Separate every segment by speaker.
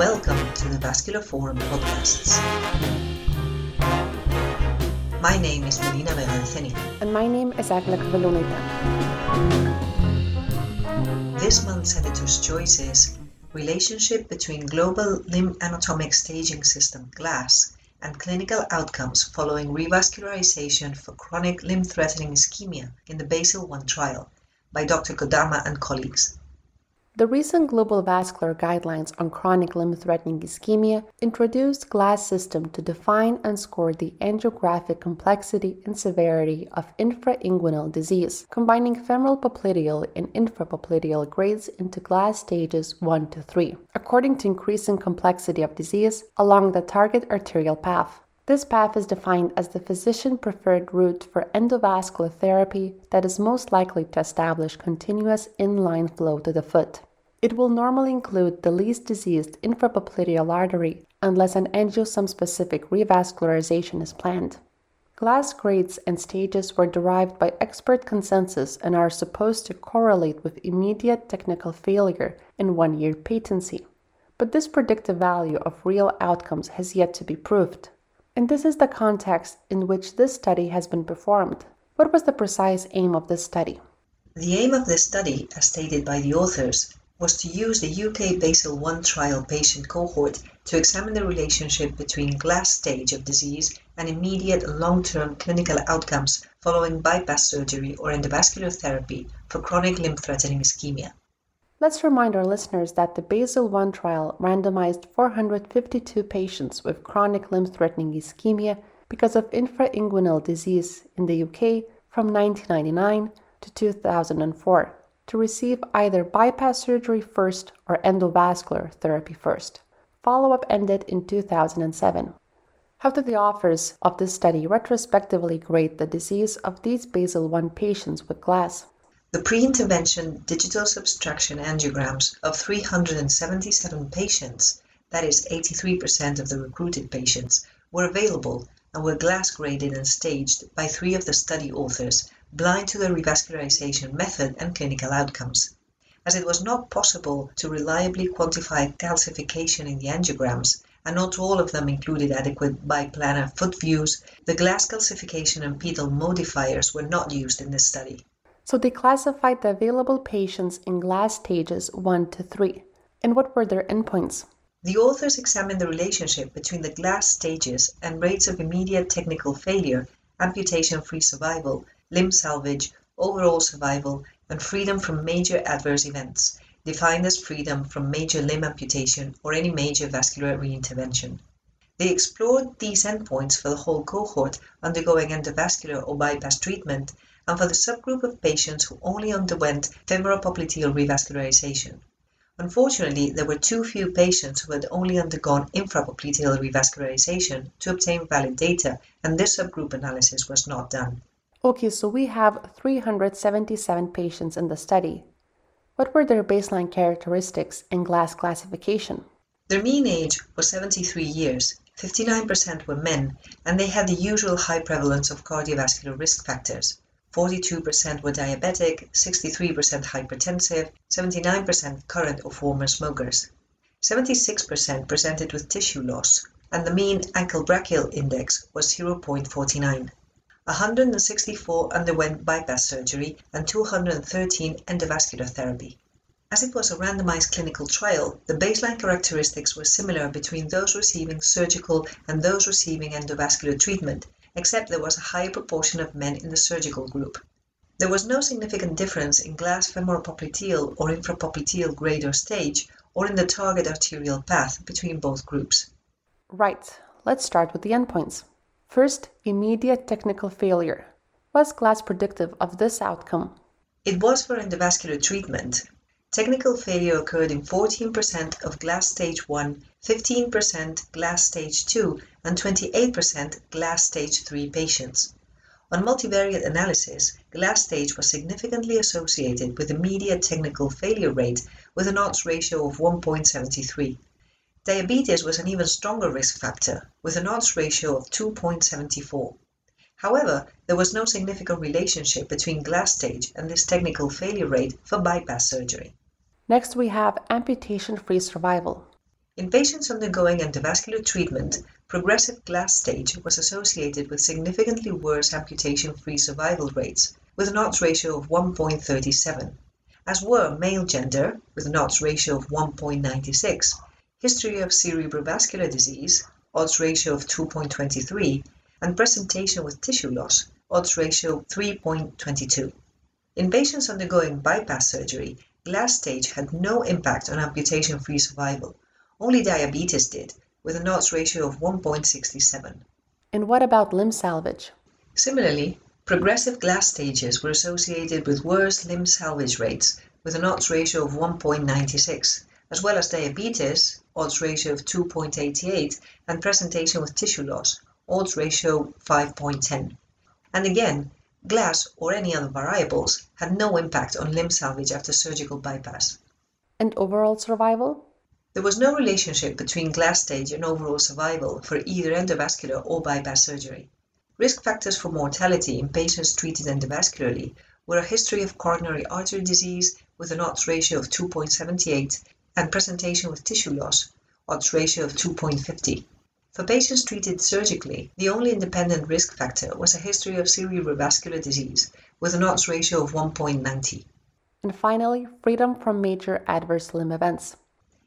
Speaker 1: Welcome to the Vascular Forum podcasts. My name is Melina Vega
Speaker 2: And my name is Agla Kavalunita.
Speaker 1: This month's editor's choice is Relationship between Global Limb Anatomic Staging System GLASS and clinical outcomes following revascularization for chronic limb-threatening ischemia in the BASIL 1 trial by Dr. Kodama and colleagues.
Speaker 2: The recent Global Vascular Guidelines on Chronic Limb-Threatening Ischemia introduced GLASS system to define and score the angiographic complexity and severity of infrainguinal disease, combining femoral popliteal and infrapopliteal grades into GLASS stages 1 to 3, according to increasing complexity of disease along the target arterial path. This path is defined as the physician preferred route for endovascular therapy that is most likely to establish continuous inline flow to the foot. It will normally include the least diseased infrapopliteal artery unless an angiosome specific revascularization is planned. GLASS grades and stages were derived by expert consensus and are supposed to correlate with immediate technical failure and one year patency. But this predictive value of real outcomes has yet to be proved. And this is the context in which this study has been performed. What was the precise aim of this study?
Speaker 1: The aim of this study, as stated by the authors, was to use the UK BASIL 1 trial patient cohort to examine the relationship between GLASS stage of disease and immediate and long-term clinical outcomes following bypass surgery or endovascular therapy for chronic limb-threatening ischemia.
Speaker 2: Let's remind our listeners that the BASIL 1 trial randomized 452 patients with chronic limb-threatening ischemia because of infrainguinal disease in the UK from 1999 to 2004 to receive either bypass surgery first or endovascular therapy first. Follow up ended in 2007. How did the authors of this study retrospectively grade the disease of these BASIL 1 patients with GLASS?
Speaker 1: The pre intervention digital subtraction angiograms of 377 patients, that is 83% of the recruited patients, were available and were glass graded and staged by three of the study authors blind to the revascularization method and clinical outcomes. As it was not possible to reliably quantify calcification in the angiograms, and not all of them included adequate biplanar foot views, the glass calcification and pedal modifiers were not used in this study.
Speaker 2: So they classified the available patients in glass stages 1 to 3. And what were their endpoints?
Speaker 1: The authors examined the relationship between the glass stages and rates of immediate technical failure, amputation free survival, limb salvage, overall survival, and freedom from major adverse events, defined as freedom from major limb amputation or any major vascular reintervention. They explored these endpoints for the whole cohort undergoing endovascular or bypass treatment and for the subgroup of patients who only underwent femoral-popliteal revascularization. Unfortunately, there were too few patients who had only undergone infrapopliteal revascularization to obtain valid data, and this subgroup analysis was not done.
Speaker 2: Okay, so we have 377 patients in the study. What were their baseline characteristics and glass classification?
Speaker 1: Their mean age was 73 years, 59% were men, and they had the usual high prevalence of cardiovascular risk factors. 42% were diabetic, 63% hypertensive, 79% current or former smokers. 76% presented with tissue loss, and the mean ankle brachial index was 0.49. 164 underwent bypass surgery and 213 endovascular therapy. As it was a randomized clinical trial, the baseline characteristics were similar between those receiving surgical and those receiving endovascular treatment, except there was a higher proportion of men in the surgical group. There was no significant difference in glass femoral-popliteal or infrapopliteal grade or stage, or in the target arterial path between both groups.
Speaker 2: Right, let's start with the endpoints. First, immediate technical failure. Was GLASS predictive of this outcome?
Speaker 1: It was for endovascular treatment. Technical failure occurred in 14% of GLASS stage 1, 15% GLASS stage 2, and 28% GLASS stage 3 patients. On multivariate analysis, GLASS stage was significantly associated with immediate technical failure rate with an odds ratio of 1.73. Diabetes was an even stronger risk factor, with an odds ratio of 2.74. However, there was no significant relationship between glass stage and this technical failure rate for bypass surgery.
Speaker 2: Next, we have amputation free survival.
Speaker 1: In patients undergoing endovascular treatment, progressive glass stage was associated with significantly worse amputation-free survival rates, with an odds ratio of 1.37, as were male gender, with an odds ratio of 1.96, history of cerebrovascular disease, odds ratio of 2.23, and presentation with tissue loss, odds ratio 3.22. In patients undergoing bypass surgery, glass stage had no impact on amputation-free survival. Only diabetes did, with an odds ratio of 1.67.
Speaker 2: And what about limb salvage?
Speaker 1: Similarly, progressive glass stages were associated with worse limb salvage rates, with an odds ratio of 1.96, as well as diabetes, odds ratio of 2.88, and presentation with tissue loss, odds ratio 5.10. And again, glass or any other variables had no impact on limb salvage after surgical bypass.
Speaker 2: And overall survival?
Speaker 1: There was no relationship between glass stage and overall survival for either endovascular or bypass surgery. Risk factors for mortality in patients treated endovascularly were a history of coronary artery disease with an odds ratio of 2.78 and presentation with tissue loss, odds ratio of 2.50. For patients treated surgically, the only independent risk factor was a history of cerebrovascular disease with an odds ratio of 1.90.
Speaker 2: And finally, freedom from major adverse limb events.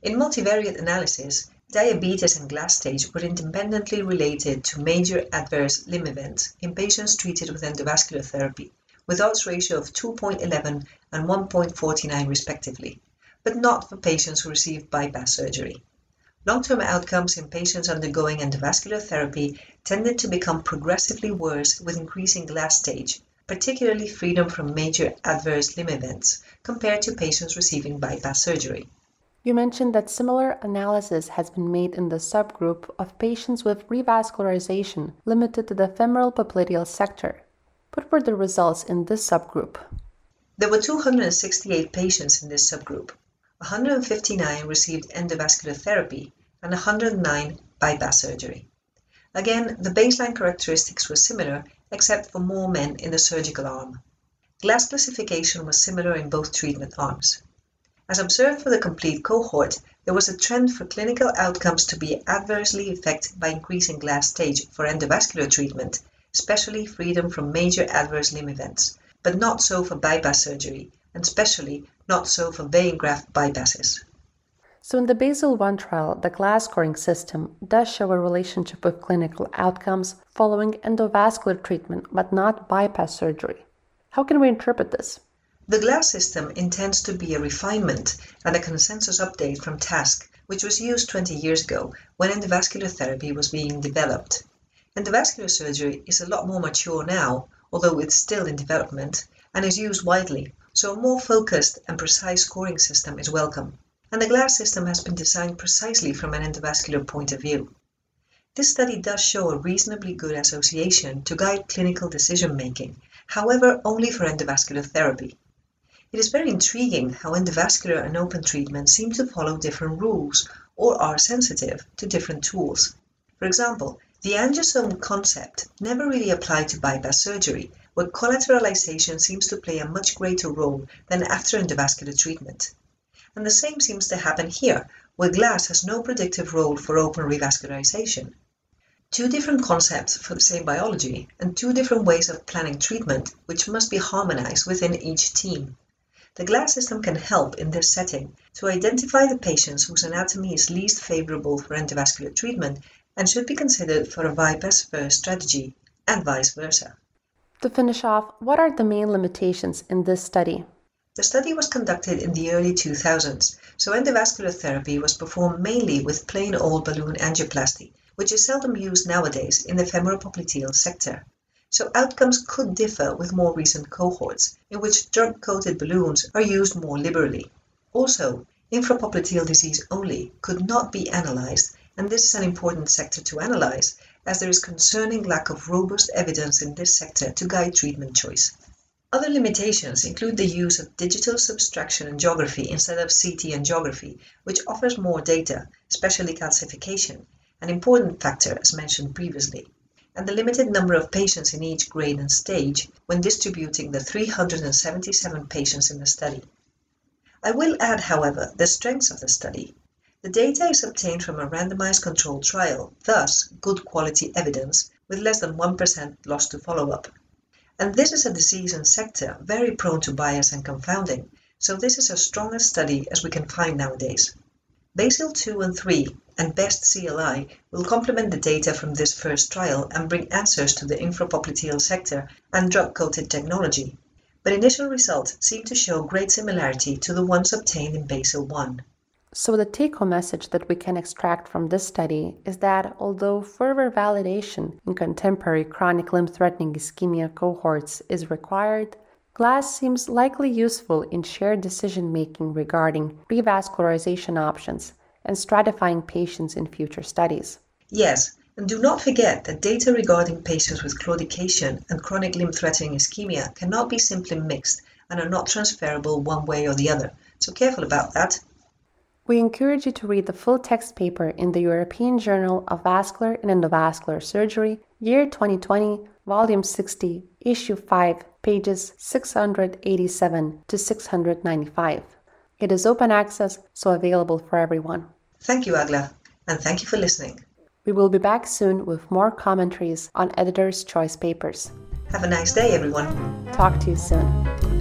Speaker 1: In multivariate analysis, diabetes and glass stage were independently related to major adverse limb events in patients treated with endovascular therapy, with odds ratio of 2.11 and 1.49 respectively, but not for patients who received bypass surgery. Long-term outcomes in patients undergoing endovascular therapy tended to become progressively worse with increasing glass stage, particularly freedom from major adverse limb events, compared to patients receiving bypass surgery.
Speaker 2: You mentioned that similar analysis has been made in the subgroup of patients with revascularization limited to the femoral popliteal sector. What were the results in this subgroup?
Speaker 1: There were 268 patients in this subgroup. 159 received endovascular therapy and 109 bypass surgery. Again, the baseline characteristics were similar except for more men in the surgical arm. Glass classification was similar in both treatment arms. As observed for the complete cohort, there was a trend for clinical outcomes to be adversely affected by increasing glass stage for endovascular treatment, especially freedom from major adverse limb events, but not so for bypass surgery, and especially not so for vein graft bypasses.
Speaker 2: So, in the BASIL 1 trial, the glass scoring system does show a relationship with clinical outcomes following endovascular treatment, but not bypass surgery. How can we interpret this?
Speaker 1: The GLASS system intends to be a refinement and a consensus update from TASC, which was used 20 years ago when endovascular therapy was being developed. Endovascular surgery is a lot more mature now, although it's still in development, and is used widely, so a more focused and precise scoring system is welcome. And the GLASS system has been designed precisely from an endovascular point of view. This study does show a reasonably good association to guide clinical decision making, however, only for endovascular therapy. It is very intriguing how endovascular and open treatment seem to follow different rules or are sensitive to different tools. For example, the angiosome concept never really applied to bypass surgery, where collateralization seems to play a much greater role than after endovascular treatment. And the same seems to happen here, where glass has no predictive role for open revascularization. Two different concepts for the same biology, and two different ways of planning treatment, which must be harmonized within each team. The glass system can help in this setting to identify the patients whose anatomy is least favorable for endovascular treatment and should be considered for a bypass first strategy, and vice versa.
Speaker 2: To finish off, what are the main limitations in this study?
Speaker 1: The study was conducted in the early 2000s, so endovascular therapy was performed mainly with plain old balloon angioplasty, which is seldom used nowadays in the femoral popliteal sector so outcomes could differ with more recent cohorts, in which drug-coated balloons are used more liberally. Also, infrapopliteal disease only could not be analyzed, and this is an important sector to analyze, as there is concerning lack of robust evidence in this sector to guide treatment choice. Other limitations include the use of digital subtraction angiography instead of CT angiography, which offers more data, especially calcification, an important factor as mentioned previously and the limited number of patients in each grade and stage when distributing the 377 patients in the study. I will add, however, the strengths of the study. The data is obtained from a randomized controlled trial, thus good quality evidence with less than 1% lost to follow-up. And this is a disease and sector very prone to bias and confounding, so this is as strong a study as we can find nowadays. BASIL 2 and 3 and BEST CLI will complement the data from this first trial and bring answers to the infrapopliteal sector and drug-coated technology. But initial results seem to show great similarity to the ones obtained in BASIL 1.
Speaker 2: So, the take home message that we can extract from this study is that although further validation in contemporary chronic limb threatening ischemia cohorts is required, GLASS seems likely useful in shared decision making regarding revascularization options and stratifying patients in future studies.
Speaker 1: Yes, and do not forget that data regarding patients with claudication and chronic limb threatening ischemia cannot be simply mixed and are not transferable one way or the other, so careful about that.
Speaker 2: We encourage you to read the full text paper in the European Journal of Vascular and Endovascular Surgery, year 2020, volume 60, issue 5, pages 687 to 695. It is open access, so available for everyone.
Speaker 1: Thank you, Agla, and thank you for listening.
Speaker 2: We will be back soon with more commentaries on Editor's Choice papers.
Speaker 1: Have a nice day, everyone.
Speaker 2: Talk to you soon.